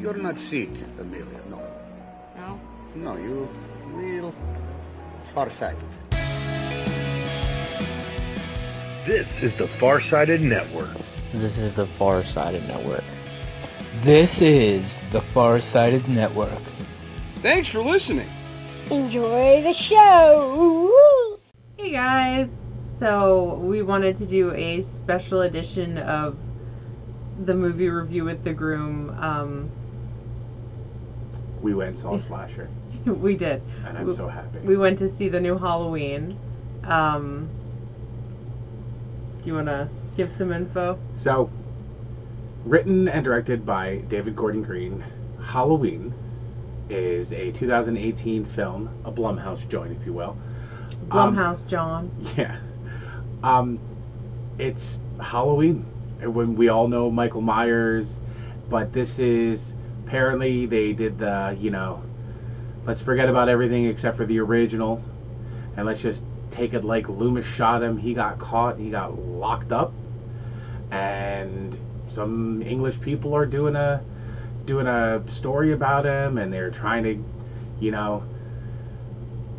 You're not sick, Amelia, no. No? No, you little farsighted. This is the Farsighted Network. This is the Far-Sided Network. This is the Far-Sighted Network. Thanks for listening. Enjoy the show! Hey guys! So, we wanted to do a special edition of the movie review with the groom. Um, We went and saw Slasher, we did. and I'm We- so happy. We went to see the new Halloween. Um, do you want to give some info? So, written and directed by David Gordon Green, Halloween is a 2018 film, a Blumhouse joint, if you will. Um, Blumhouse John. Yeah. Um, it's Halloween. When we all know Michael Myers, but this is apparently they did the you know, let's forget about everything except for the original, and let's just take it like Loomis shot him. He got caught. He got locked up, and some English people are doing a doing a story about him, and they're trying to, you know,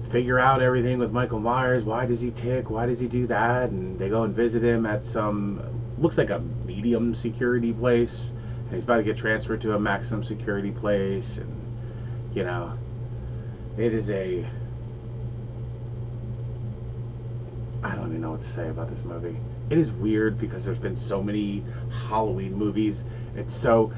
figure out everything with Michael Myers. Why does he tick? Why does he do that? And they go and visit him at some looks like a medium security place, he's about to get transferred to a maximum security place, and you know, it is a. I don't even know what to say about this movie. It is weird because there's been so many Halloween movies. It's so,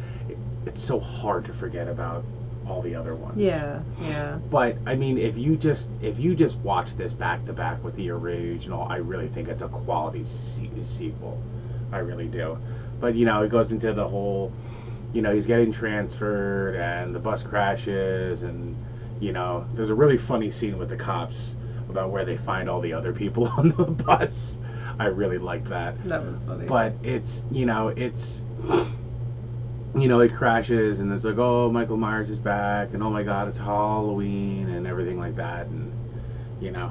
it's so hard to forget about all the other ones. Yeah, yeah. But I mean, if you just if you just watch this back to back with the original, I really think it's a quality se- sequel. I really do. But you know, it goes into the whole, you know, he's getting transferred and the bus crashes and you know, there's a really funny scene with the cops about where they find all the other people on the bus. I really like that That was funny. but it's you know it's you know it crashes and it's like oh michael myers is back and oh my god it's halloween and everything like that and you know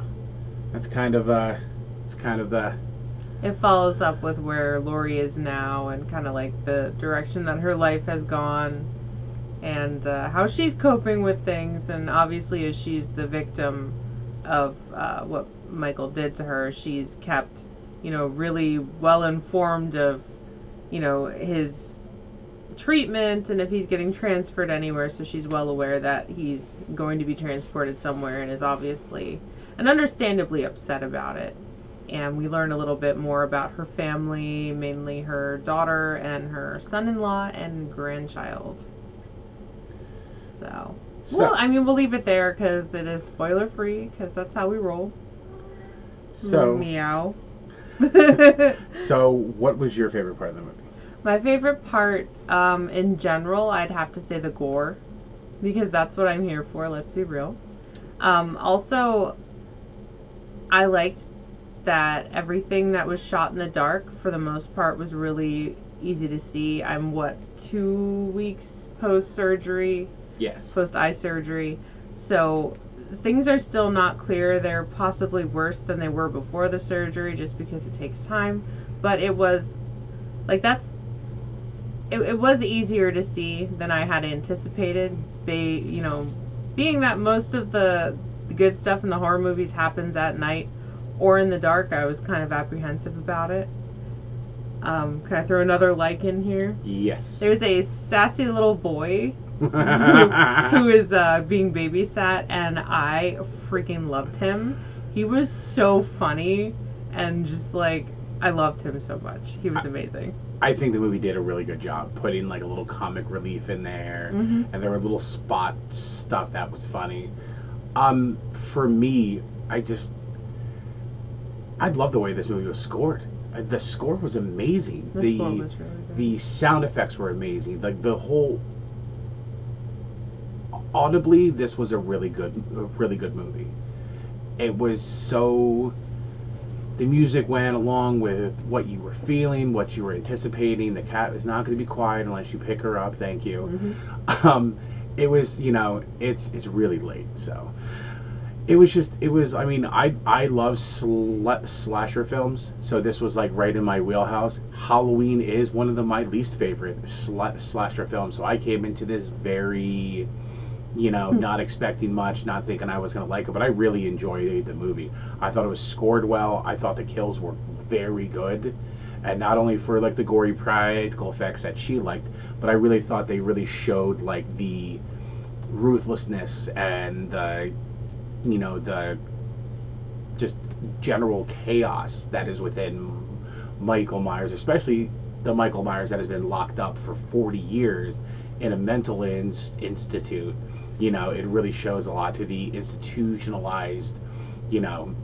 that's kind of uh it's kind of the it follows up with where Laurie is now and kind of like the direction that her life has gone and uh, how she's coping with things. And obviously, as she's the victim of uh, what Michael did to her, she's kept, you know, really well informed of, you know, his treatment and if he's getting transferred anywhere. So she's well aware that he's going to be transported somewhere and is obviously and understandably upset about it and we learn a little bit more about her family, mainly her daughter and her son-in-law and grandchild. So, So- well, I mean, we'll leave it there because it is spoiler-free because that's how we roll. so meow. so what was your favorite part of the movie My favorite part, um, in general, I'd have to say the gore, because that's what I'm here for. Let's be real. Um, also, I liked that everything that was shot in the dark, for the most part, was really easy to see. I'm what two weeks post surgery, yes post eye surgery, so things are still not clear. They're possibly worse than they were before the surgery, just because it takes time. But it was like that's it, it was easier to see than I had anticipated. They, you know, being that most of the, the good stuff in the horror movies happens at night or in the dark, I was kind of apprehensive about it. Um, can I throw another like in here? yes There's a sassy little boy who, who is uh, being babysat, and I freaking loved him. He was so funny and just like I loved him so much. He was amazing. I think the movie did a really good job putting like a little comic relief in there, Mhm. and there were little spot stuff that was funny. Um, for me, I just I love the way this movie was scored. Uh, The score was amazing. The score was really good. the sound effects were amazing. Like the whole audibly, this was a really good, a really good movie. It was so. The music went along with what you were feeling, what you were anticipating. The cat is not going to be quiet unless you pick her up. Thank you. Mhm. Um, it was, you know, it's it's really late, so it was just it was i mean i i love sla- slasher films so this was like right in my wheelhouse. Halloween is one of the my least favorite sla- slasher films so i came into this very you know hmm. not expecting much not thinking i was going to like it but i really enjoyed the movie. I thought it was scored well. I thought the kills were very good and not only for like the gory practical effects that she liked but i really thought they really showed like the ruthlessness and the you know the just general chaos that is within Michael Myers, especially the Michael Myers that has been locked up for 40 years in a mental inst- institute. You know, it really shows a lot to the institutionalized, you know,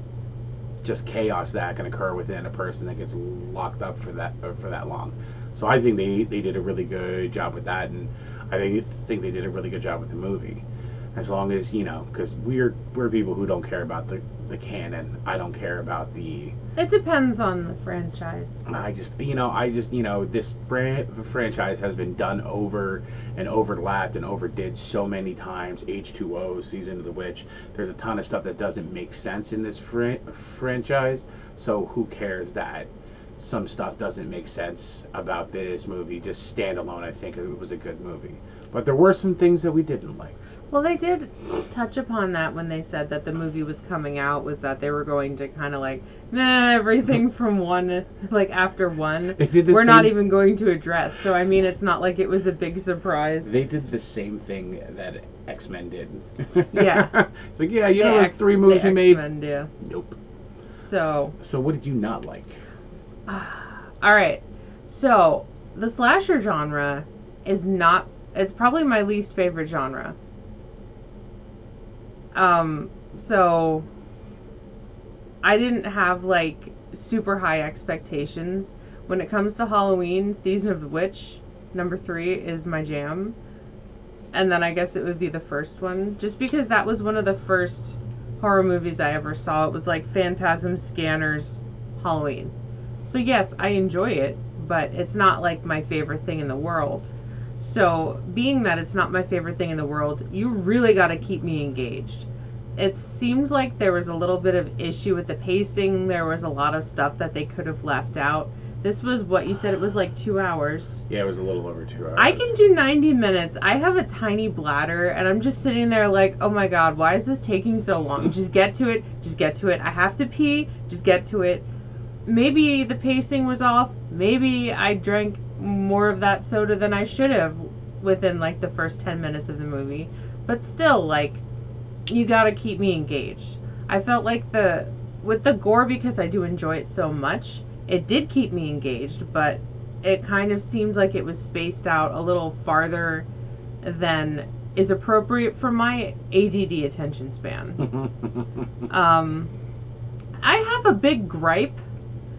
just chaos that can occur within a person that gets locked up for that for that long. So I think they, they did a really good job with that, and I think think they did a really good job with the movie as long as you know because we're we're people who don't care about the the canon. I don't care about the It depends on the franchise. i just you know i just you know this fran- franchise has been done over and overlapped and overdid so many times. H2o season of the witch. There's a ton of stuff that doesn't make sense in this fran- franchise. So who cares that some stuff doesn't make sense about this movie just standalone i think it was a good movie. But there were some things that we didn't like Well, they did touch upon that when they said that the movie was coming out, was that they were going to kind of like, nah, everything from one, like after one, They did the we're not even going to address. So, I mean, it's not like it was a big surprise. They did the same thing that X Men did. Yeah. Like, yeah, you know The those X- three movies you made? X-Men do. Nope. So, So what did you not like? all right. So, the slasher genre is not, it's probably my least favorite genre. Um, so I didn't have like super high expectations. When it comes to Halloween, Season of the Witch, number three is my jam. And then I guess it would be the first one, just because that was one of the first horror movies I ever saw. It was like Phantasm Scanners Halloween. So yes, I enjoy it, but it's not like my favorite thing in the world. So, being that it's not my favorite thing in the world, you really got to keep me engaged. It seemed like there was a little bit of issue with the pacing. There was a lot of stuff that they could have left out. This was what you said it was like 2 hours. Yeah, it was a little over two hours. I can do 90 minutes. I have a tiny bladder and I'm just sitting there like, "Oh my god, why is this taking so long? Just get to it. Just get to it. I have to pee. Just get to it." Maybe the pacing was off. Maybe I drank more of that soda than I should have within like the first 10 minutes of the movie. But still like you got to keep me engaged. I felt like the with the gore because I do enjoy it so much, it did keep me engaged, but it kind of seemed like it was spaced out a little farther than is appropriate for my ADD attention span. um, I have a big gripe.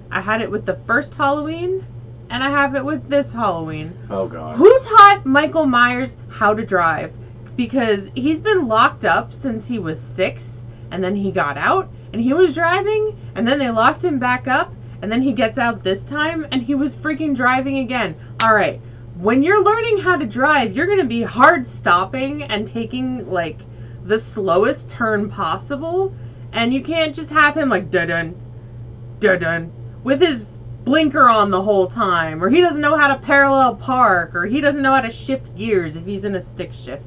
I had it with the first Halloween, and I have it with this Halloween. oh god. Who taught Michael Myers how to drive? Because he's been locked up since he was six, and then he got out, and he was driving, and then they locked him back up, and then he gets out this time, and he was freaking driving again. Alright, when you're learning how to drive, you're gonna be hard stopping and taking, like, the slowest turn possible, and you can't just have him, like, dun dun, dun dun, with his blinker on the whole time, or he doesn't know how to parallel park, or he doesn't know how to shift gears if he's in a stick shift.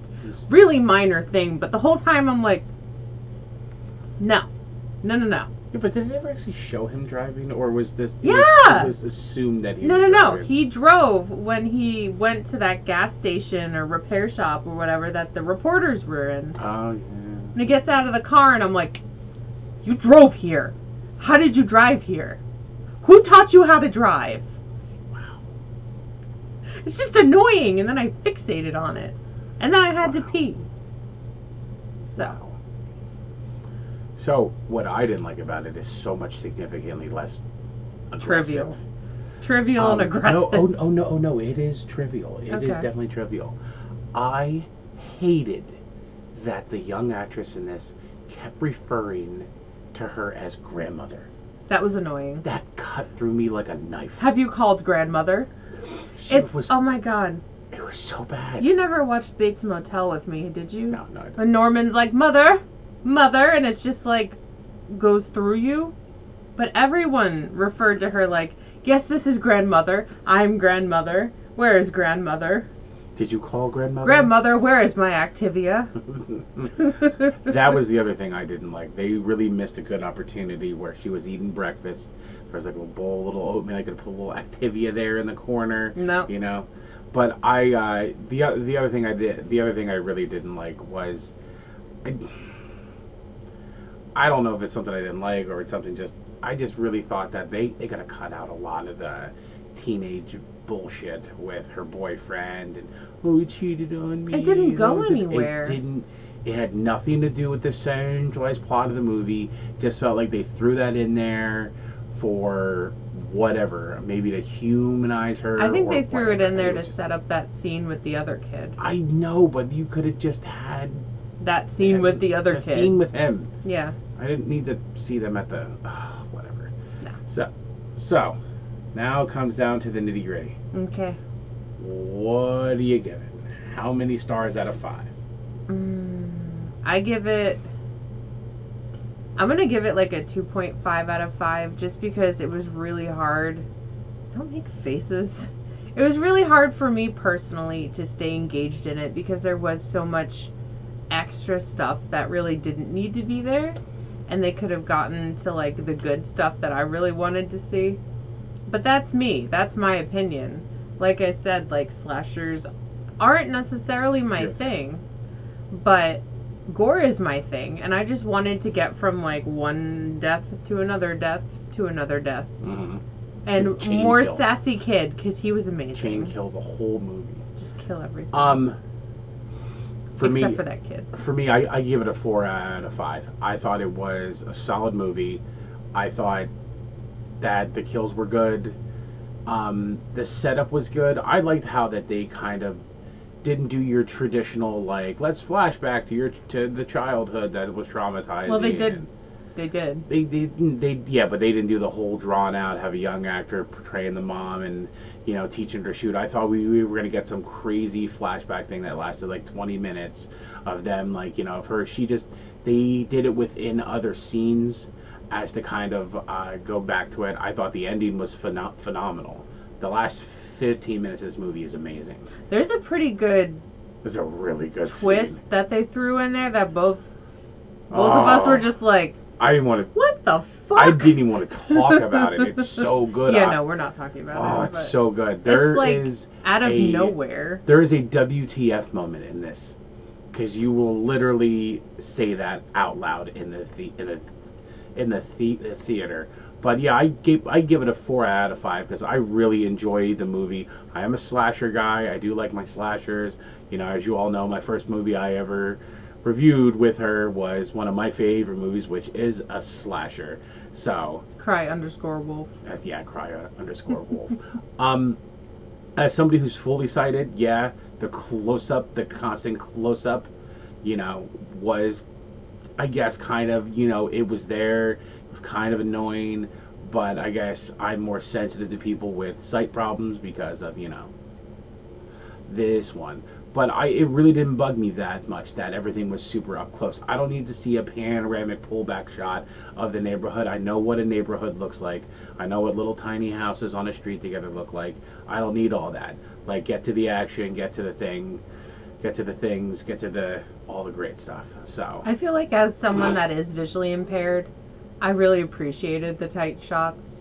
Really minor thing, but the whole time I'm like, no, no, no, no, Yeah, but did it ever actually show him driving, or was this? it Yeah! was- It was assumed that he. no, was no, no. driving? He drove when he went to that gas station or repair shop or whatever that the reporters were in. Oh yeah. And he gets out of the car, and I'm like, you drove here. How did you drive here? Who taught you how to drive? Wow. It's just annoying, and then I fixated on it. And then I had to pee. So, So what I didn't like about it is so much significantly less aggressive. trivial. Trivial Um, and aggressive. No, oh, oh no, oh no, it is trivial. It is Okay. definitely trivial. I hated that the young actress in this kept referring to her as grandmother. That was annoying. That cut through me like a knife. Have you called grandmother? She It's was, oh my god. it was so bad. You never watched Bates Motel with me, did you? no, no. When Norman's like, "Mother, mother, and it's just like goes through you. But everyone referred to her like, yes, this is grandmother. I'm grandmother. Where is grandmother? Did you call grandmother? Grandmother, where is my Activia? that was the other thing I didn't like. They really missed a good opportunity where she was eating breakfast. There was like a bowl, a little oatmeal. I could put a little Activia there in the corner. No. You know, but I uh, the the other thing I did the other thing I really didn't like was I, I don't know if it's something I didn't like or it's something just I just really thought that they they gotta cut out a lot of the teenage bullshit with her boyfriend and oh he cheated on me. It didn't go it anywhere. It didn't. It had nothing to do with the centralized plot of the movie. Just felt like they threw that in there for whatever, maybe to humanize her. I think they threw it in there to set up that scene with the other kid. I know, but you could have just had That scene with the other a kid. scene with him. yeah. I didn't need to see them at the ugh, whatever. No. So, so now it comes down to the nitty gritty. Okay. What do you give it? How many stars out of five? Mm, I give it. I'm gonna give it like a 2.5 out of 5 just because it was really hard. Don't make faces. It was really hard for me personally to stay engaged in it because there was so much extra stuff that really didn't need to be there. And they could have gotten to like the good stuff that I really wanted to see. But that's me. That's my opinion. Like I said, like slashers aren't necessarily my Yeah. thing but gore is my thing and i just wanted to get from like one death to another death to another death Mm-hmm. and Chain more kill. sassy kid because he was amazing Chain kill the whole movie. just kill everything Um, for except me, for that kid for me, I, I give it a four out of five. I thought it was a solid movie. I thought that the kills were good. Um, the setup was good. I liked how that they kind of didn't do your traditional like let's flashback to your to the childhood that was traumatized. well they did they did They, they they yeah, but they didn't do the whole drawn out have a young actor portraying the mom and you know teaching her to shoot. I thought we, we were gonna get some crazy flashback thing that lasted like 20 minutes of them like you know of her. She just they did it within other scenes as to kind of uh, go back to it. I thought the ending was pheno- phenomenal. The last 15 minutes of this movie is amazing. there's a pretty good There's a really good twist scene. that they threw in there that both both of us Oh. were just like I didn't want to. what the fuck I didn't even want to talk about it. It's so good. yeah I- no we're not talking about Oh, it it's so good. There is like out of a- nowhere there is a WTF moment in this because you will literally say that out loud in the, the in the in the, the, the theater. But yeah, I give I give it a four out of five because I really enjoy the movie. I am a slasher guy. I do like my slashers. You know, as you all know, my first movie I ever reviewed with her was one of my favorite movies, which is a slasher. So it's cry underscore wolf uh, yeah, cry underscore wolf. um, as somebody who's fully sighted, yeah, the close up, the constant close up, you know, was, I guess, kind of, you know, it was there. It was kind of annoying, but I guess I'm more sensitive to people with sight problems because of, you know, this one. But I, it really didn't bug me that much that everything was super up close. I don't need to see a panoramic pullback shot of the neighborhood. I know what a neighborhood looks like. I know what little tiny houses on a street together look like. I don't need all that. Like get to the action, get to the thing, get to the things, get to the all the great stuff. So I feel like as someone that is visually impaired, I really appreciated the tight shots.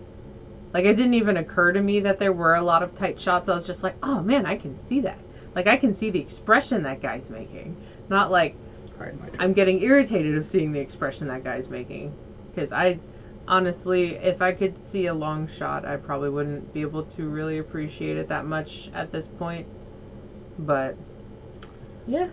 Like it didn't even occur to me that there were a lot of tight shots. I was just like, "Oh man, I can see that." Like I can see the expression that guy's making. Not like right. I'm getting irritated of seeing the expression that guy's making because I honestly, if I could see a long shot, I probably wouldn't be able to really appreciate it that much at this point. But yeah.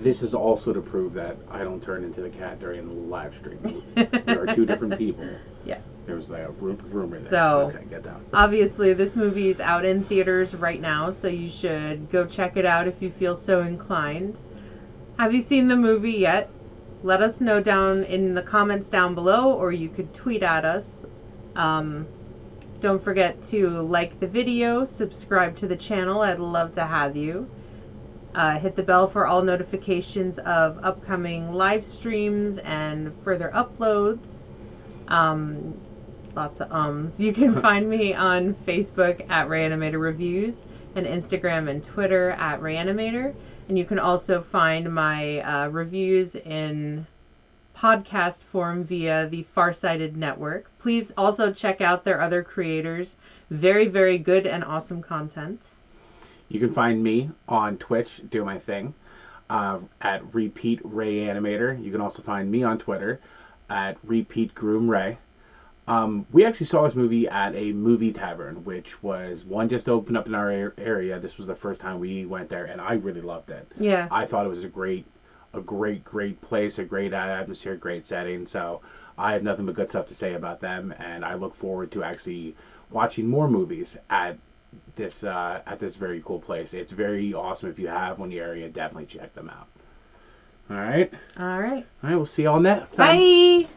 This is also to prove that I don't turn into the cat during the live stream. there are two different people. Yes. There was like a ru- rumor there. So- okay, get down. Obviously, this movie is out in theaters right now, so you should go check it out if you feel so inclined. Have you seen the movie yet? Let us know down in the comments down below, or you could tweet at us. Um, don't forget to like the video, subscribe to the channel. I'd love to have you. Uh, hit the bell for all notifications of upcoming live streams and further uploads. Um, lots of ums. You can find me on Facebook at Reanimator Reviews and Instagram and Twitter at Reanimator. And you can also find my uh, reviews in podcast form via the Farsighted Network. Please also check out their other creators. Very, very good and awesome content. You can find me on Twitch, do my thing, uh, at Repeat Ray Animator. You can also find me on Twitter at Repeat Groom Ray. Um, we actually saw this movie at a movie tavern, which was one just opened up in our area. This was the first time we went there, and I really loved it. Yeah. I thought it was a great, a great, great place, a great atmosphere, great setting. So I have nothing but good stuff to say about them, and I look forward to actually watching more movies at this uh, at this very cool place. It's very awesome. If you have one in the area, definitely check them out. All right, All right. all right. We'll see y'all next time. Bye.